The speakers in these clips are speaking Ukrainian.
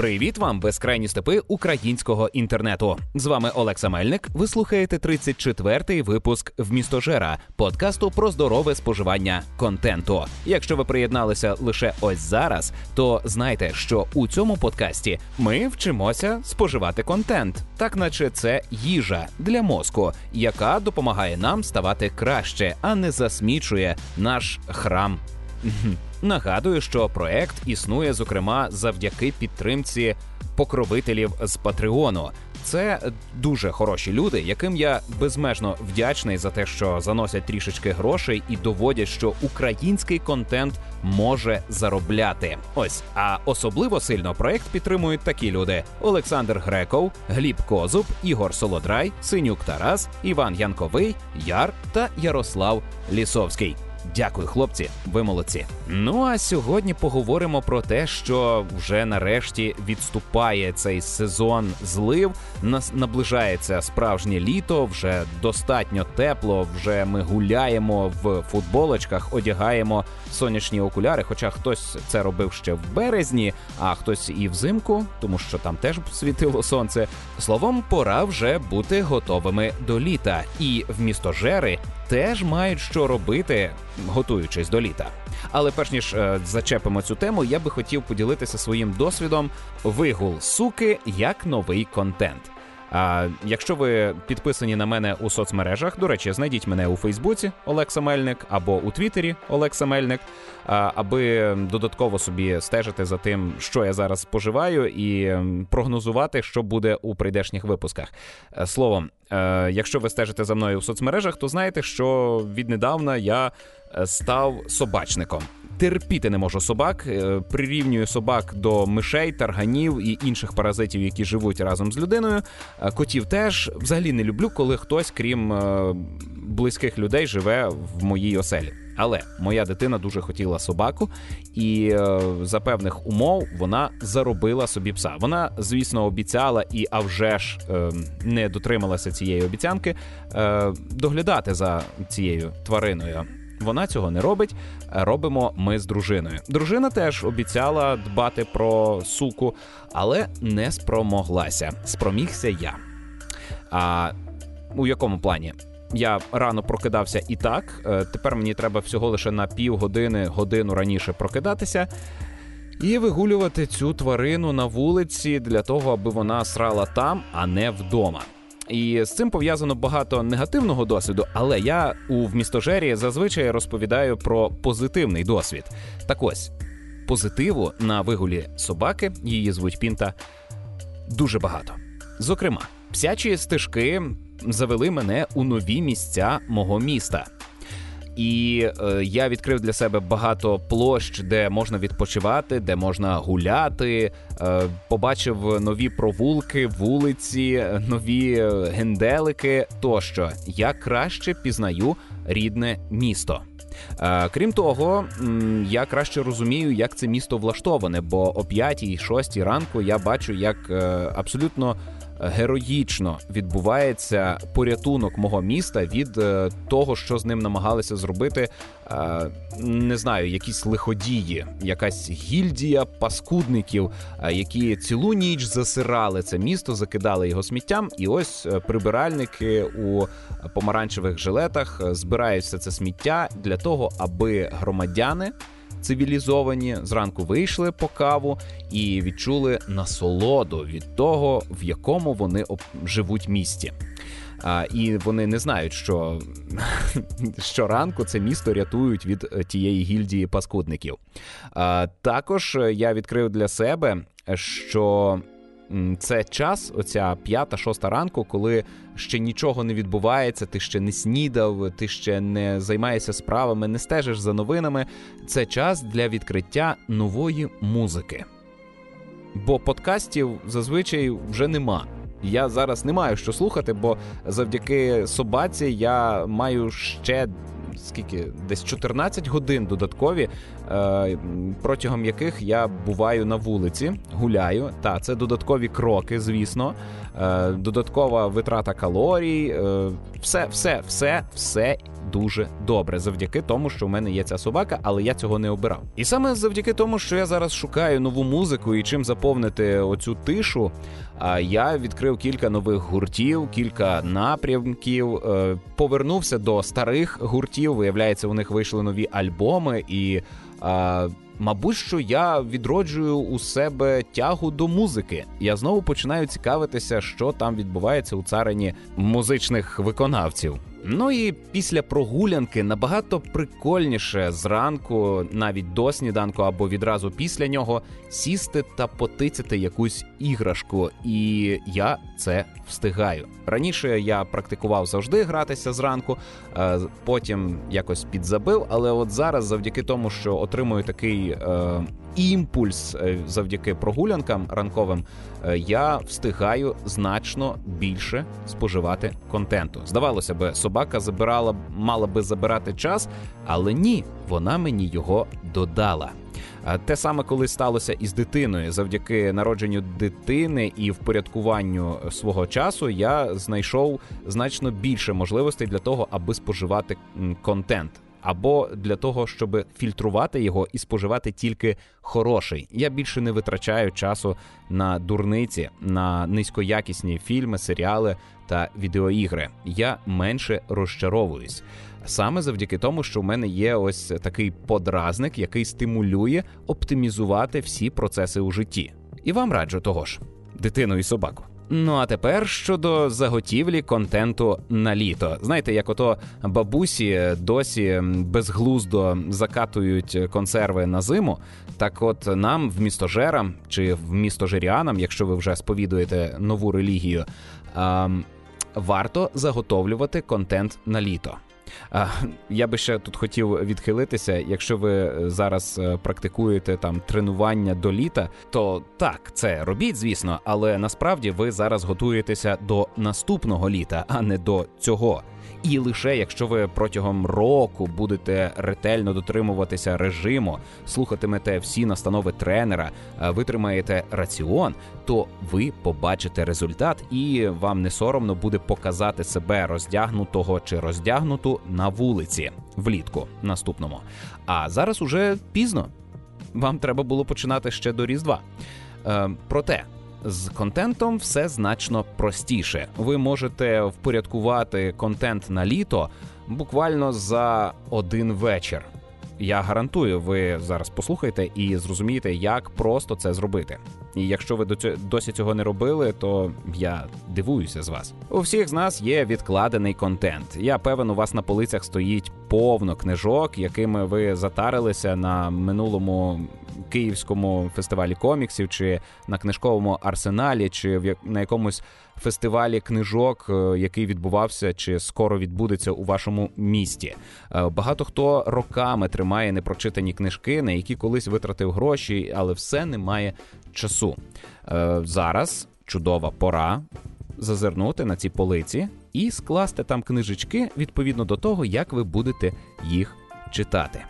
Привіт вам, безкрайні степи українського інтернету. З вами Олекса Мельник. Ви слухаєте 34-й випуск «Вмістожера» подкасту про здорове споживання контенту. Якщо ви приєдналися лише ось зараз, то знайте, що у цьому подкасті ми вчимося споживати контент, так наче це їжа для мозку, яка допомагає нам ставати краще, а не засмічує наш храм. Нагадую, що проект існує зокрема завдяки підтримці покровителів з Патреону. Це дуже хороші люди, яким я безмежно вдячний за те, що заносять трішечки грошей і доводять, що український контент може заробляти. Ось а особливо сильно проект підтримують такі люди: Олександр Греков, Гліб Козуб, Ігор Солодрай, Синюк Тарас, Іван Янковий, Яр та Ярослав Лісовський. Дякую, хлопці, ви молодці. Ну а сьогодні поговоримо про те, що вже нарешті відступає цей сезон злив. Нас наближається справжнє літо, вже достатньо тепло. Вже ми гуляємо в футболочках, одягаємо сонячні окуляри. Хоча хтось це робив ще в березні, а хтось і взимку, тому що там теж світило сонце. Словом, пора вже бути готовими до літа. І в містожери теж мають що робити, готуючись до літа. Але перш ніж е, зачепимо цю тему, я би хотів поділитися своїм досвідом вигул суки як новий контент. А якщо ви підписані на мене у соцмережах, до речі, знайдіть мене у Фейсбуці Олекса Мельник або у Твіттері Олекса Мельник, аби додатково собі стежити за тим, що я зараз споживаю, і прогнозувати, що буде у прийдешніх випусках. Е, словом, е, якщо ви стежите за мною у соцмережах, то знаєте, що віднедавна я е, став собачником терпіти не можу собак. Е, прирівнюю собак до мишей, тарганів і інших паразитів, які живуть разом з людиною. Е, котів теж взагалі не люблю, коли хтось, крім е, близьких людей, живе в моїй оселі. Але моя дитина дуже хотіла собаку, і за певних умов вона заробила собі пса. Вона, звісно, обіцяла і а вже ж не дотрималася цієї обіцянки доглядати за цією твариною. Вона цього не робить. Робимо ми з дружиною. Дружина теж обіцяла дбати про суку, але не спромоглася. Спромігся я. А у якому плані? Я рано прокидався і так. Е, тепер мені треба всього лише на півгодини, годину раніше прокидатися. І вигулювати цю тварину на вулиці для того, аби вона срала там, а не вдома. І з цим пов'язано багато негативного досвіду, але я у вмістожері зазвичай розповідаю про позитивний досвід. Так ось позитиву на вигулі собаки, її звуть Пінта, дуже багато. Зокрема, псячі стежки завели мене у нові місця мого міста. І е, я відкрив для себе багато площ, де можна відпочивати, де можна гуляти. Е, побачив нові провулки, вулиці, нові генделики. Тощо я краще пізнаю рідне місто. Е, крім того, я краще розумію, як це місто влаштоване, бо о 5-6 ранку я бачу, як е, абсолютно героїчно відбувається порятунок мого міста від е, того, що з ним намагалися зробити. Е, не знаю, якісь лиходії, якась гільдія паскудників, е, які цілу ніч засирали це місто, закидали його сміттям. І ось прибиральники у помаранчевих жилетах збирають все це сміття для того, аби громадяни цивілізовані, зранку вийшли по каву і відчули насолоду від того, в якому вони живуть місті. А, І вони не знають, що щоранку це місто рятують від е, тієї гільдії паскудників. А, Також я відкрив для себе, що це час, оця п'ята-шоста ранку, коли ще нічого не відбувається, ти ще не снідав, ти ще не займаєшся справами, не стежиш за новинами. Це час для відкриття нової музики. Бо подкастів зазвичай вже нема. Я зараз не маю що слухати, бо завдяки собаці я маю ще скільки десь 14 годин додаткові, е, протягом яких я буваю на вулиці, гуляю. Та це додаткові кроки, звісно, е, додаткова витрата калорій, е, все, все, все, все дуже добре, завдяки тому, що в мене є ця собака, але я цього не обирав. І саме завдяки тому, що я зараз шукаю нову музику і чим заповнити оцю тишу. А я відкрив кілька нових гуртів, кілька напрямків. Е, повернувся до старих гуртів. Виявляється, у них вийшли нові альбоми і. Мабуть, що я відроджую у себе тягу до музики. Я знову починаю цікавитися, що там відбувається у царині музичних виконавців. Ну і після прогулянки набагато прикольніше зранку, навіть до сніданку або відразу після нього, сісти та потицяти якусь іграшку, і я це встигаю. Раніше я практикував завжди гратися зранку, е, потім якось підзабив. Але от зараз, завдяки тому, що отримую такий е, імпульс е, завдяки прогулянкам ранковим, е, я встигаю значно більше споживати контенту. Здавалося би, собака забирала, мала би забирати час, але ні, вона мені його додала. Те саме, коли сталося із дитиною, завдяки народженню дитини і впорядкуванню свого часу, я знайшов значно більше можливостей для того, аби споживати контент або для того, щоб фільтрувати його і споживати тільки хороший. Я більше не витрачаю часу на дурниці, на низькоякісні фільми, серіали та відеоігри. Я менше розчаровуюсь. Саме завдяки тому, що в мене є ось такий подразник, який стимулює оптимізувати всі процеси у житті. І вам раджу того ж, дитину і собаку. Ну а тепер щодо заготівлі контенту на літо. Знаєте, як ото бабусі досі безглуздо закатують консерви на зиму. Так, от нам в містожерам чи в містожеріанам, якщо ви вже сповідуєте нову релігію, варто заготовлювати контент на літо. Я би ще тут хотів відхилитися. Якщо ви зараз е, практикуєте там тренування до літа, то так, це робіть, звісно, але насправді ви зараз готуєтеся до наступного літа, а не до цього. І лише якщо ви протягом року будете ретельно дотримуватися режиму, слухатимете всі настанови тренера, витримаєте раціон, то ви побачите результат, і вам не соромно буде показати себе роздягнутого чи роздягнуту на вулиці влітку наступному. А зараз уже пізно. Вам треба було починати ще до Різдва. Е, Проте з контентом все значно простіше. Ви можете впорядкувати контент на літо буквально за один вечір. Я гарантую, ви зараз послухаєте і зрозумієте, як просто це зробити. І якщо ви досі цього не робили, то я дивуюся з вас. У всіх з нас є відкладений контент. Я певен, у вас на полицях стоїть повно книжок, якими ви затарилися на минулому київському фестивалі коміксів, чи на книжковому арсеналі, чи в на якомусь фестивалі книжок, е, який відбувався чи скоро відбудеться у вашому місті. Е, багато хто роками тримає непрочитані книжки, на які колись витратив гроші, але все не має часу. Е, зараз чудова пора. Зазирнути на ці полиці і скласти там книжечки відповідно до того, як ви будете їх читати.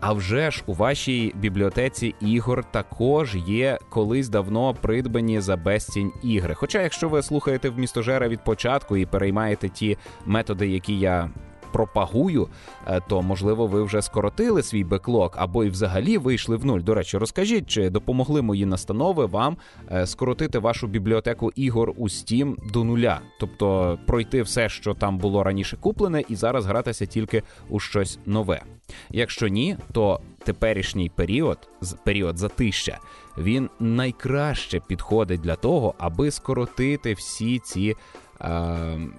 А вже ж у вашій бібліотеці ігор також є колись давно придбані за безцінь ігри. Хоча, якщо ви слухаєте в містожера від початку і переймаєте ті методи, які я пропагую, е, то можливо ви вже скоротили свій беклог або й взагалі вийшли в нуль. До речі, розкажіть, чи допомогли мої настанови вам е, скоротити вашу бібліотеку ігор у Steam до нуля, тобто пройти все, що там було раніше куплене, і зараз гратися тільки у щось нове. Якщо ні, то теперішній період, період затища, він найкраще підходить для того, аби скоротити всі ці е,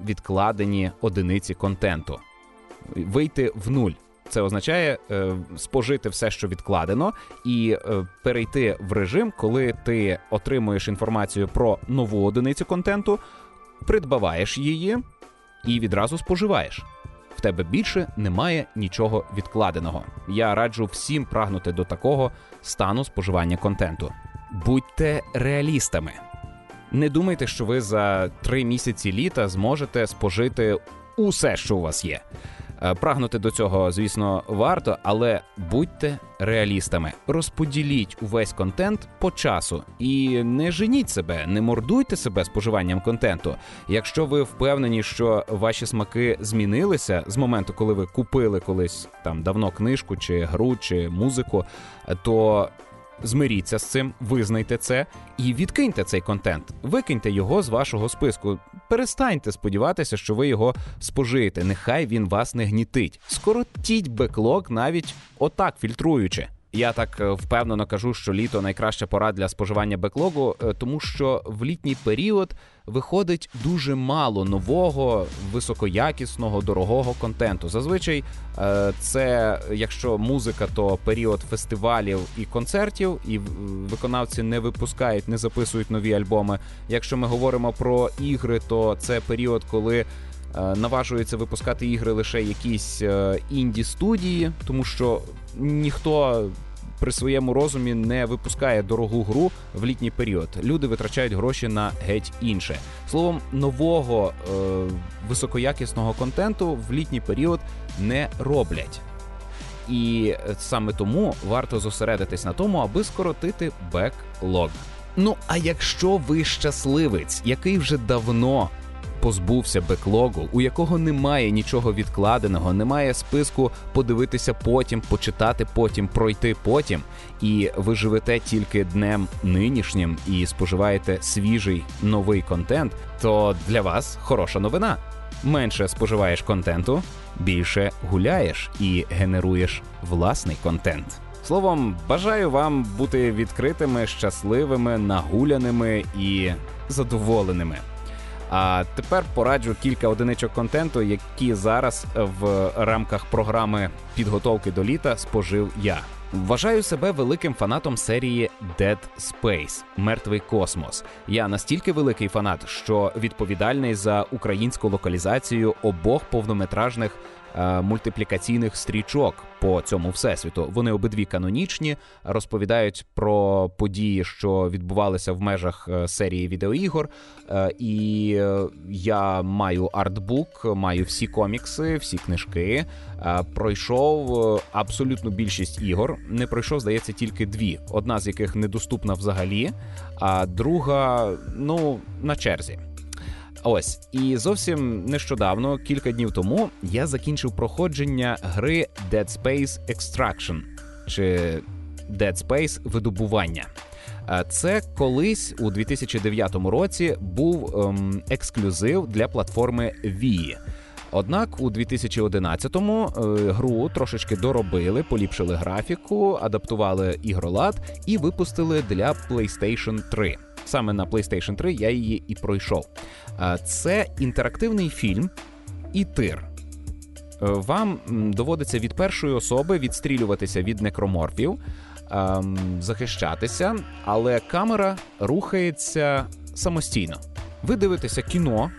відкладені одиниці контенту вийти в нуль. Це означає е, спожити все, що відкладено, і е, перейти в режим, коли ти отримуєш інформацію про нову одиницю контенту, придбаваєш її і відразу споживаєш. В тебе більше немає нічого відкладеного. Я раджу всім прагнути до такого стану споживання контенту. Будьте реалістами. Не думайте, що ви за три місяці літа зможете спожити усе, що у вас є. Е, прагнути до цього, звісно, варто, але будьте реалістами. Розподіліть увесь контент по часу і не женіть себе, не мордуйте себе споживанням контенту. Якщо ви впевнені, що ваші смаки змінилися з моменту, коли ви купили колись там давно книжку, чи гру, чи музику, то Змиріться з цим, визнайте це і відкиньте цей контент. Викиньте його з вашого списку. Перестаньте сподіватися, що ви його спожиєте. Нехай він вас не гнітить. Скоротіть беклог навіть отак фільтруючи. Я так е, впевнено кажу, що літо найкраща пора для споживання беклогу, е, тому що в літній період виходить дуже мало нового, високоякісного, дорогого контенту. Зазвичай е, це, якщо музика, то період фестивалів і концертів, і виконавці не випускають, не записують нові альбоми. Якщо ми говоримо про ігри, то це період, коли наважуються випускати ігри лише якісь інді студії, тому що ніхто при своєму розумі не випускає дорогу гру в літній період. Люди витрачають гроші на геть інше. Словом, нового е, високоякісного контенту в літній період не роблять. І саме тому варто зосередитись на тому, аби скоротити беклог. Ну а якщо ви щасливець, який вже давно позбувся беклогу, у якого немає нічого відкладеного, немає списку подивитися потім, почитати потім, пройти потім, і ви живете тільки днем нинішнім і споживаєте свіжий новий контент, то для вас хороша новина. Менше споживаєш контенту, більше гуляєш і генеруєш власний контент. Словом, бажаю вам бути відкритими, щасливими, нагуляними і задоволеними. А тепер пораджу кілька одиничок контенту, які зараз в рамках програми підготовки до літа спожив я. Вважаю себе великим фанатом серії Dead Space Мертвий космос. Я настільки великий фанат, що відповідальний за українську локалізацію обох повнометражних Е, мультиплікаційних стрічок по цьому всесвіту. Вони обидві канонічні, розповідають про події, що відбувалися в межах е, серії відеоігор. Е, і я маю артбук, маю всі комікси, всі книжки. Пройшов абсолютну більшість ігор. Не пройшов, здається, тільки дві. Одна з яких недоступна взагалі, а друга ну на черзі. Ось і зовсім нещодавно, кілька днів тому, я закінчив проходження гри Dead Space Extraction чи Dead Space видобування. Це колись у 2009 році був ем, ексклюзив для платформи Wii. Однак у 2011-му е, гру трошечки доробили, поліпшили графіку, адаптували ігролад і випустили для PlayStation 3 саме на PlayStation 3 я її і пройшов. Це інтерактивний фільм і тир. Е, вам доводиться від першої особи відстрілюватися від некроморфів, ем, захищатися, але камера рухається самостійно. Ви дивитеся кіно,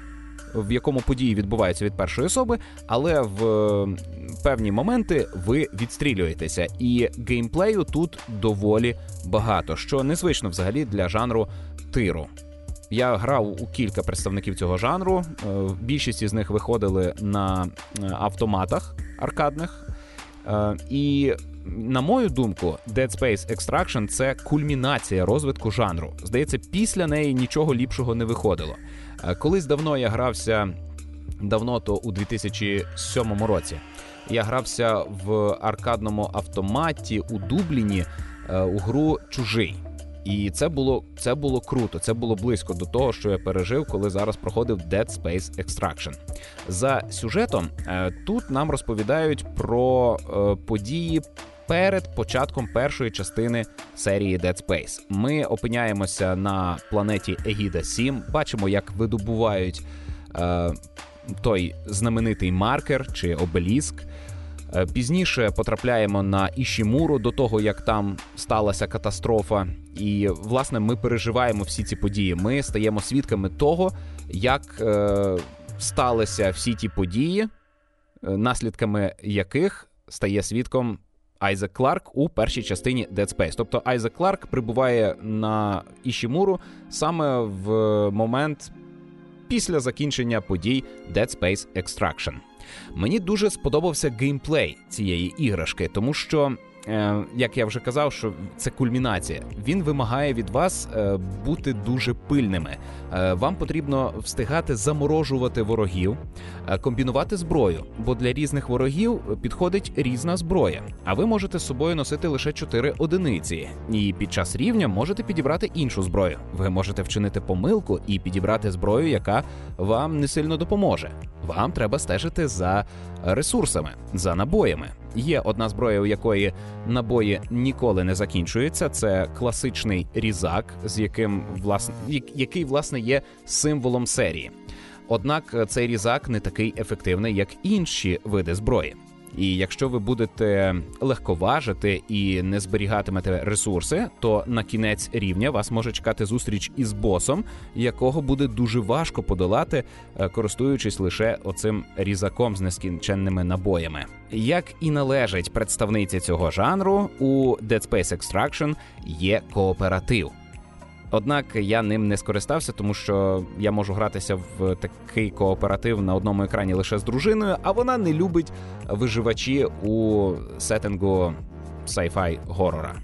в якому події відбуваються від першої особи, але в певні моменти ви відстрілюєтеся, і геймплею тут доволі багато, що незвично взагалі для жанру тиру. Я грав у кілька представників цього жанру. Е, більшість із них виходили на е, автоматах аркадних. Е, і, на мою думку, Dead Space Extraction це кульмінація розвитку жанру. Здається, після неї нічого ліпшого не виходило. Колись давно я грався давно, то у 2007 році. Я грався в аркадному автоматі у Дубліні у гру Чужий. І це було це було круто, це було близько до того, що я пережив, коли зараз проходив Dead Space Extraction. За сюжетом е, тут нам розповідають про е, події. Перед початком першої частини серії Dead Space ми опиняємося на планеті Егіда 7 бачимо, як видобувають е, той знаменитий маркер чи обеліск. Е, пізніше потрапляємо на Ішімуру до того, як там сталася катастрофа, і власне ми переживаємо всі ці події. Ми стаємо свідками того, як е, сталися всі ті події, е, наслідками яких стає свідком Айзек Кларк у першій частині Dead Space. Тобто Айзек Кларк прибуває на Ішімуру саме в момент після закінчення подій Dead Space Extraction. Мені дуже сподобався геймплей цієї іграшки, тому що як я вже казав, що це кульмінація. Він вимагає від вас е, бути дуже пильними. Е, вам потрібно встигати заморожувати ворогів, комбінувати зброю, бо для різних ворогів підходить різна зброя. А ви можете з собою носити лише 4 одиниці, і під час рівня можете підібрати іншу зброю. Ви можете вчинити помилку і підібрати зброю, яка вам не сильно допоможе. Вам треба стежити за ресурсами, за набоями. Є одна зброя, у якої набої ніколи не закінчуються. Це класичний різак, з яким власне який власне є символом серії. Однак цей різак не такий ефективний, як інші види зброї. І якщо ви будете легковажити і не зберігатимете ресурси, то на кінець рівня вас може чекати зустріч із босом, якого буде дуже важко подолати, е, користуючись лише оцим різаком з нескінченними набоями. Як і належить представниці цього жанру, у Dead Space Extraction є кооператив. Однак я ним не скористався, тому що я можу гратися в такий кооператив на одному екрані лише з дружиною, а вона не любить виживачі у сеттингу sci-fi горора.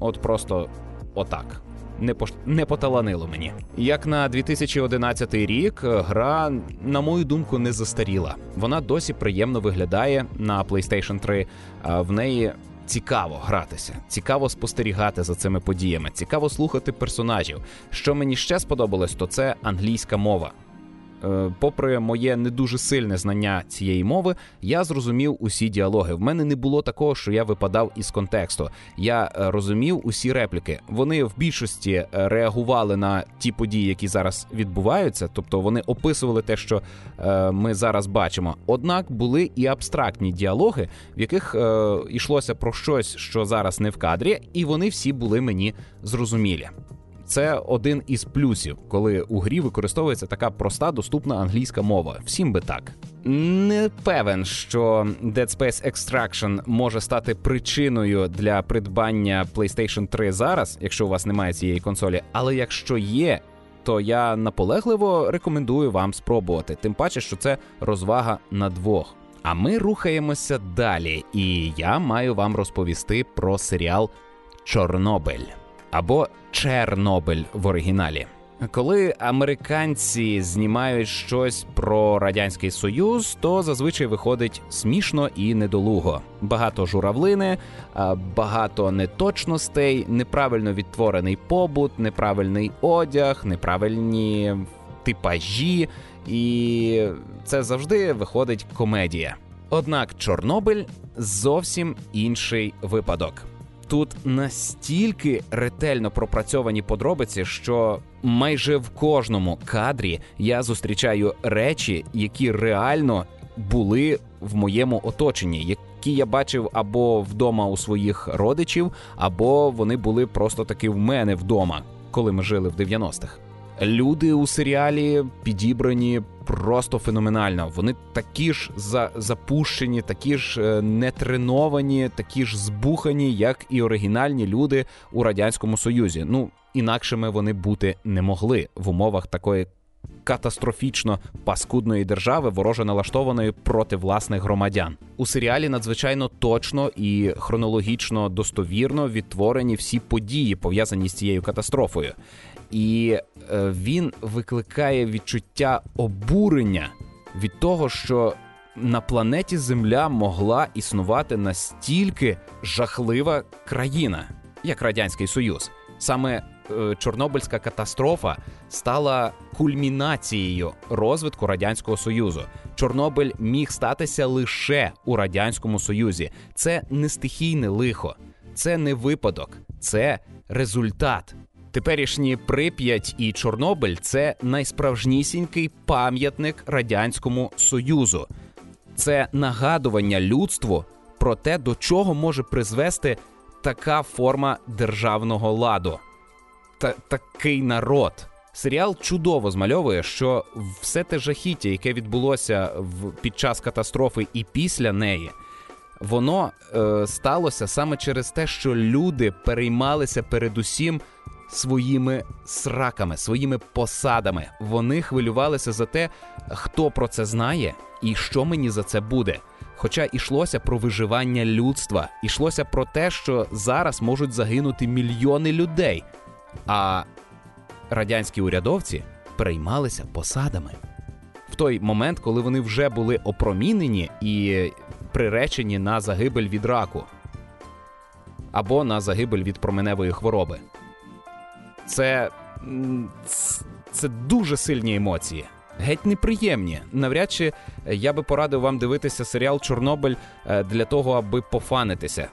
От просто отак. Не пош... не поталанило мені. Як на 2011 рік, гра, на мою думку, не застаріла. Вона досі приємно виглядає на PlayStation 3. В неї цікаво гратися, цікаво спостерігати за цими подіями, цікаво слухати персонажів. Що мені ще сподобалось, то це англійська мова. Е, попри моє не дуже сильне знання цієї мови, я зрозумів усі діалоги. В мене не було такого, що я випадав із контексту. Я е, розумів усі репліки. Вони в більшості е, реагували на ті події, які зараз відбуваються, тобто вони описували те, що ми зараз бачимо. Однак були і абстрактні діалоги, в яких йшлося про щось, що зараз не в кадрі, і вони всі були мені зрозумілі. Це один із плюсів, коли у грі використовується така проста доступна англійська мова. Всім би так. Не певен, що Dead Space Extraction може стати причиною для придбання PlayStation 3 зараз, якщо у вас немає цієї консолі. Але якщо є, то я наполегливо рекомендую вам спробувати. Тим паче, що це розвага на двох. А ми рухаємося далі, і я маю вам розповісти про серіал Чорнобиль або Чернобиль в оригіналі. Коли американці знімають щось про радянський союз, то зазвичай виходить смішно і недолуго. Багато журавлини, багато неточностей, неправильно відтворений побут, неправильний одяг, неправильні типажі, і це завжди виходить комедія. Однак Чорнобиль зовсім інший випадок тут настільки ретельно пропрацьовані подробиці, що майже в кожному кадрі я зустрічаю речі, які реально були в моєму оточенні, які я бачив або вдома у своїх родичів, або вони були просто таки в мене вдома, коли ми жили в 90-х. Люди у серіалі підібрані просто феноменально. Вони такі ж за, запущені, такі ж е, нетреновані, такі ж збухані, як і оригінальні люди у радянському союзі. Ну інакшими вони бути не могли в умовах такої. Катастрофічно паскудної держави, вороже налаштованої проти власних громадян у серіалі надзвичайно точно і хронологічно достовірно відтворені всі події пов'язані з цією катастрофою і е, він викликає відчуття обурення від того, що на планеті Земля могла існувати настільки жахлива країна, як Радянський Союз. Саме е, Чорнобильська катастрофа стала кульмінацією розвитку радянського союзу. Чорнобиль міг статися лише у радянському союзі. Це не стихійне лихо, це не випадок, це результат Теперішні Прип'ять і Чорнобиль це найсправжнісінький пам'ятник радянському союзу, це нагадування людству про те, до чого може призвести така форма державного ладу, та такий народ. Серіал чудово змальовує, що все те жахіття, яке відбулося в під час катастрофи і після неї, воно е, сталося саме через те, що люди переймалися передусім своїми сраками, своїми посадами. Вони хвилювалися за те, хто про це знає і що мені за це буде. Хоча йшлося про виживання людства, йшлося про те, що зараз можуть загинути мільйони людей, а радянські урядовці переймалися посадами. В той момент, коли вони вже були опромінені і приречені на загибель від раку або на загибель від променевої хвороби. Це, Це дуже сильні емоції геть неприємні. Навряд чи я би порадив вам дивитися серіал Чорнобиль е, для того, аби пофанитися.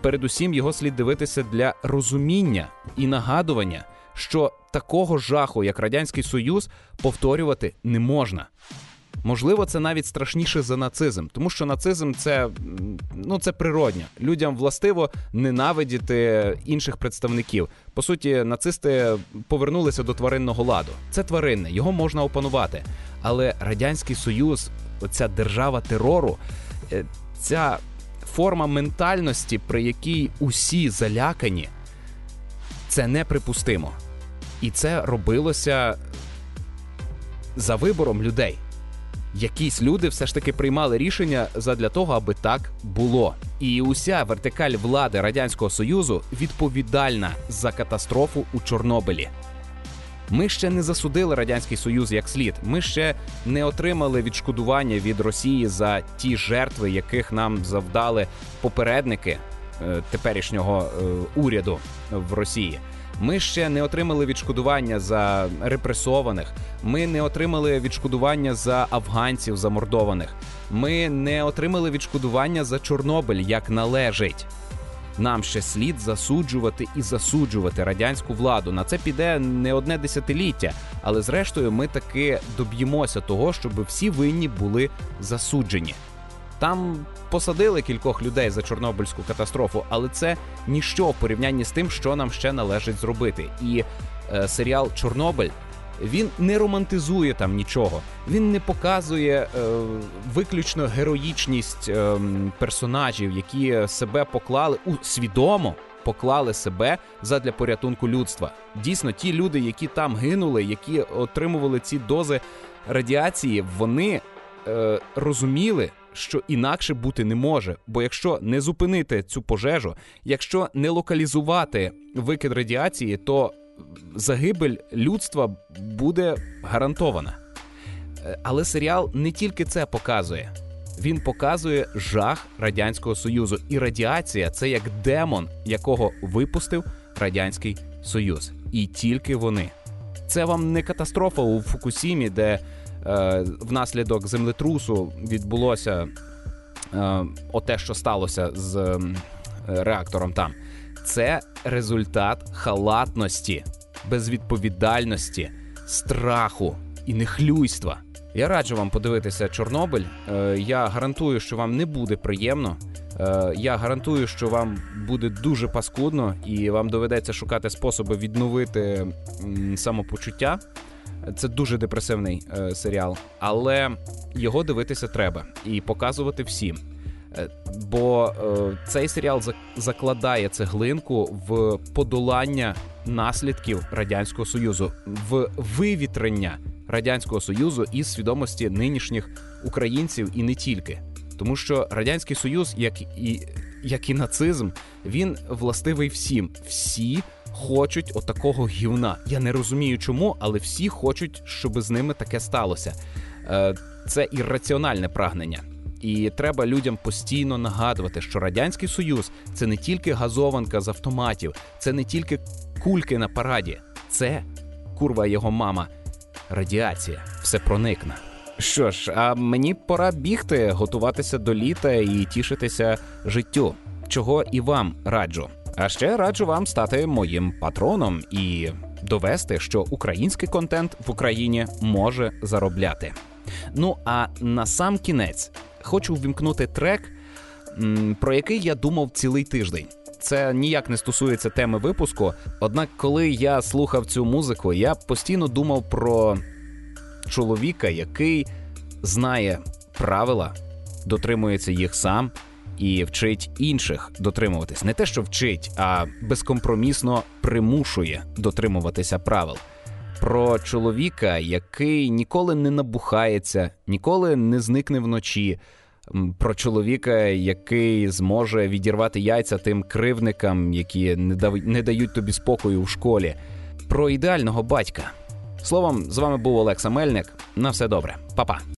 Передусім його слід дивитися для розуміння і нагадування, що такого жаху, як Радянський Союз, повторювати не можна. Можливо, це навіть страшніше за нацизм, тому що нацизм це ну це природня. Людям властиво ненавидіти інших представників. По суті, нацисти повернулися до тваринного ладу. Це тваринне, його можна опанувати. Але радянський союз, оця держава терору, е, ця форма ментальності, при якій усі залякані, це неприпустимо. І це робилося за вибором людей якісь люди все ж таки приймали рішення задля того, аби так було. І уся вертикаль влади радянського союзу відповідальна за катастрофу у Чорнобилі. Ми ще не засудили радянський союз як слід. Ми ще не отримали відшкодування від Росії за ті жертви, яких нам завдали попередники е, теперішнього е, уряду в Росії. Ми ще не отримали відшкодування за репресованих. Ми не отримали відшкодування за афганців замордованих. Ми не отримали відшкодування за Чорнобиль як належить. Нам ще слід засуджувати і засуджувати радянську владу. На це піде не одне десятиліття, але зрештою ми таки доб'ємося того, щоб всі винні були засуджені. Там посадили кількох людей за Чорнобильську катастрофу, але це ніщо в порівнянні з тим, що нам ще належить зробити. І е, серіал Чорнобиль. Він не романтизує там нічого, він не показує е, виключно героїчність е, персонажів, які себе поклали у свідомо поклали себе задля порятунку людства. Дійсно, ті люди, які там гинули, які отримували ці дози радіації, вони е, розуміли, що інакше бути не може. Бо якщо не зупинити цю пожежу, якщо не локалізувати викид радіації, то загибель людства буде гарантована. Е, але серіал не тільки це показує. Він показує жах Радянського Союзу. І радіація це як демон, якого випустив Радянський Союз. І тільки вони. Це вам не катастрофа у Фукусімі, де внаслідок землетрусу відбулося е, оте, що сталося з е, реактором там. Це результат халатності, безвідповідальності, страху і нехлюйства. Я раджу вам подивитися Чорнобиль. Я гарантую, що вам не буде приємно. Я гарантую, що вам буде дуже паскудно, і вам доведеться шукати способи відновити самопочуття. Це дуже депресивний е, серіал, але його дивитися треба і показувати всім. Е, бо е, цей серіал закладає цеглинку в подолання наслідків радянського союзу, в вивітрення радянського союзу із свідомості нинішніх українців і не тільки, тому що радянський союз, як і як і нацизм, він властивий всім. Всі хочуть отакого гівна. Я не розумію, чому, але всі хочуть, щоб з ними таке сталося. Е, це ірраціональне прагнення. І треба людям постійно нагадувати, що радянський союз це не тільки газованка з автоматів, це не тільки кульки на параді, це курва його мама. Радіація все проникне. Що ж, а мені пора бігти, готуватися до літа і тішитися життю, чого і вам раджу. А ще раджу вам стати моїм патроном і довести, що український контент в Україні може заробляти. Ну а на сам кінець хочу ввімкнути трек, про який я думав цілий тиждень. Це ніяк не стосується теми випуску. Однак, коли я слухав цю музику, я постійно думав про чоловіка, який знає правила, дотримується їх сам і вчить інших дотримуватись. Не те, що вчить, а безкомпромісно примушує дотримуватися правил. Про чоловіка, який ніколи не набухається, ніколи не зникне вночі. Про чоловіка, який зможе відірвати яйця тим кривникам, які не дав- не дають тобі спокою у школі. Про ідеального батька. Словом, з вами був Олекса Мельник. На все добре, Па-па.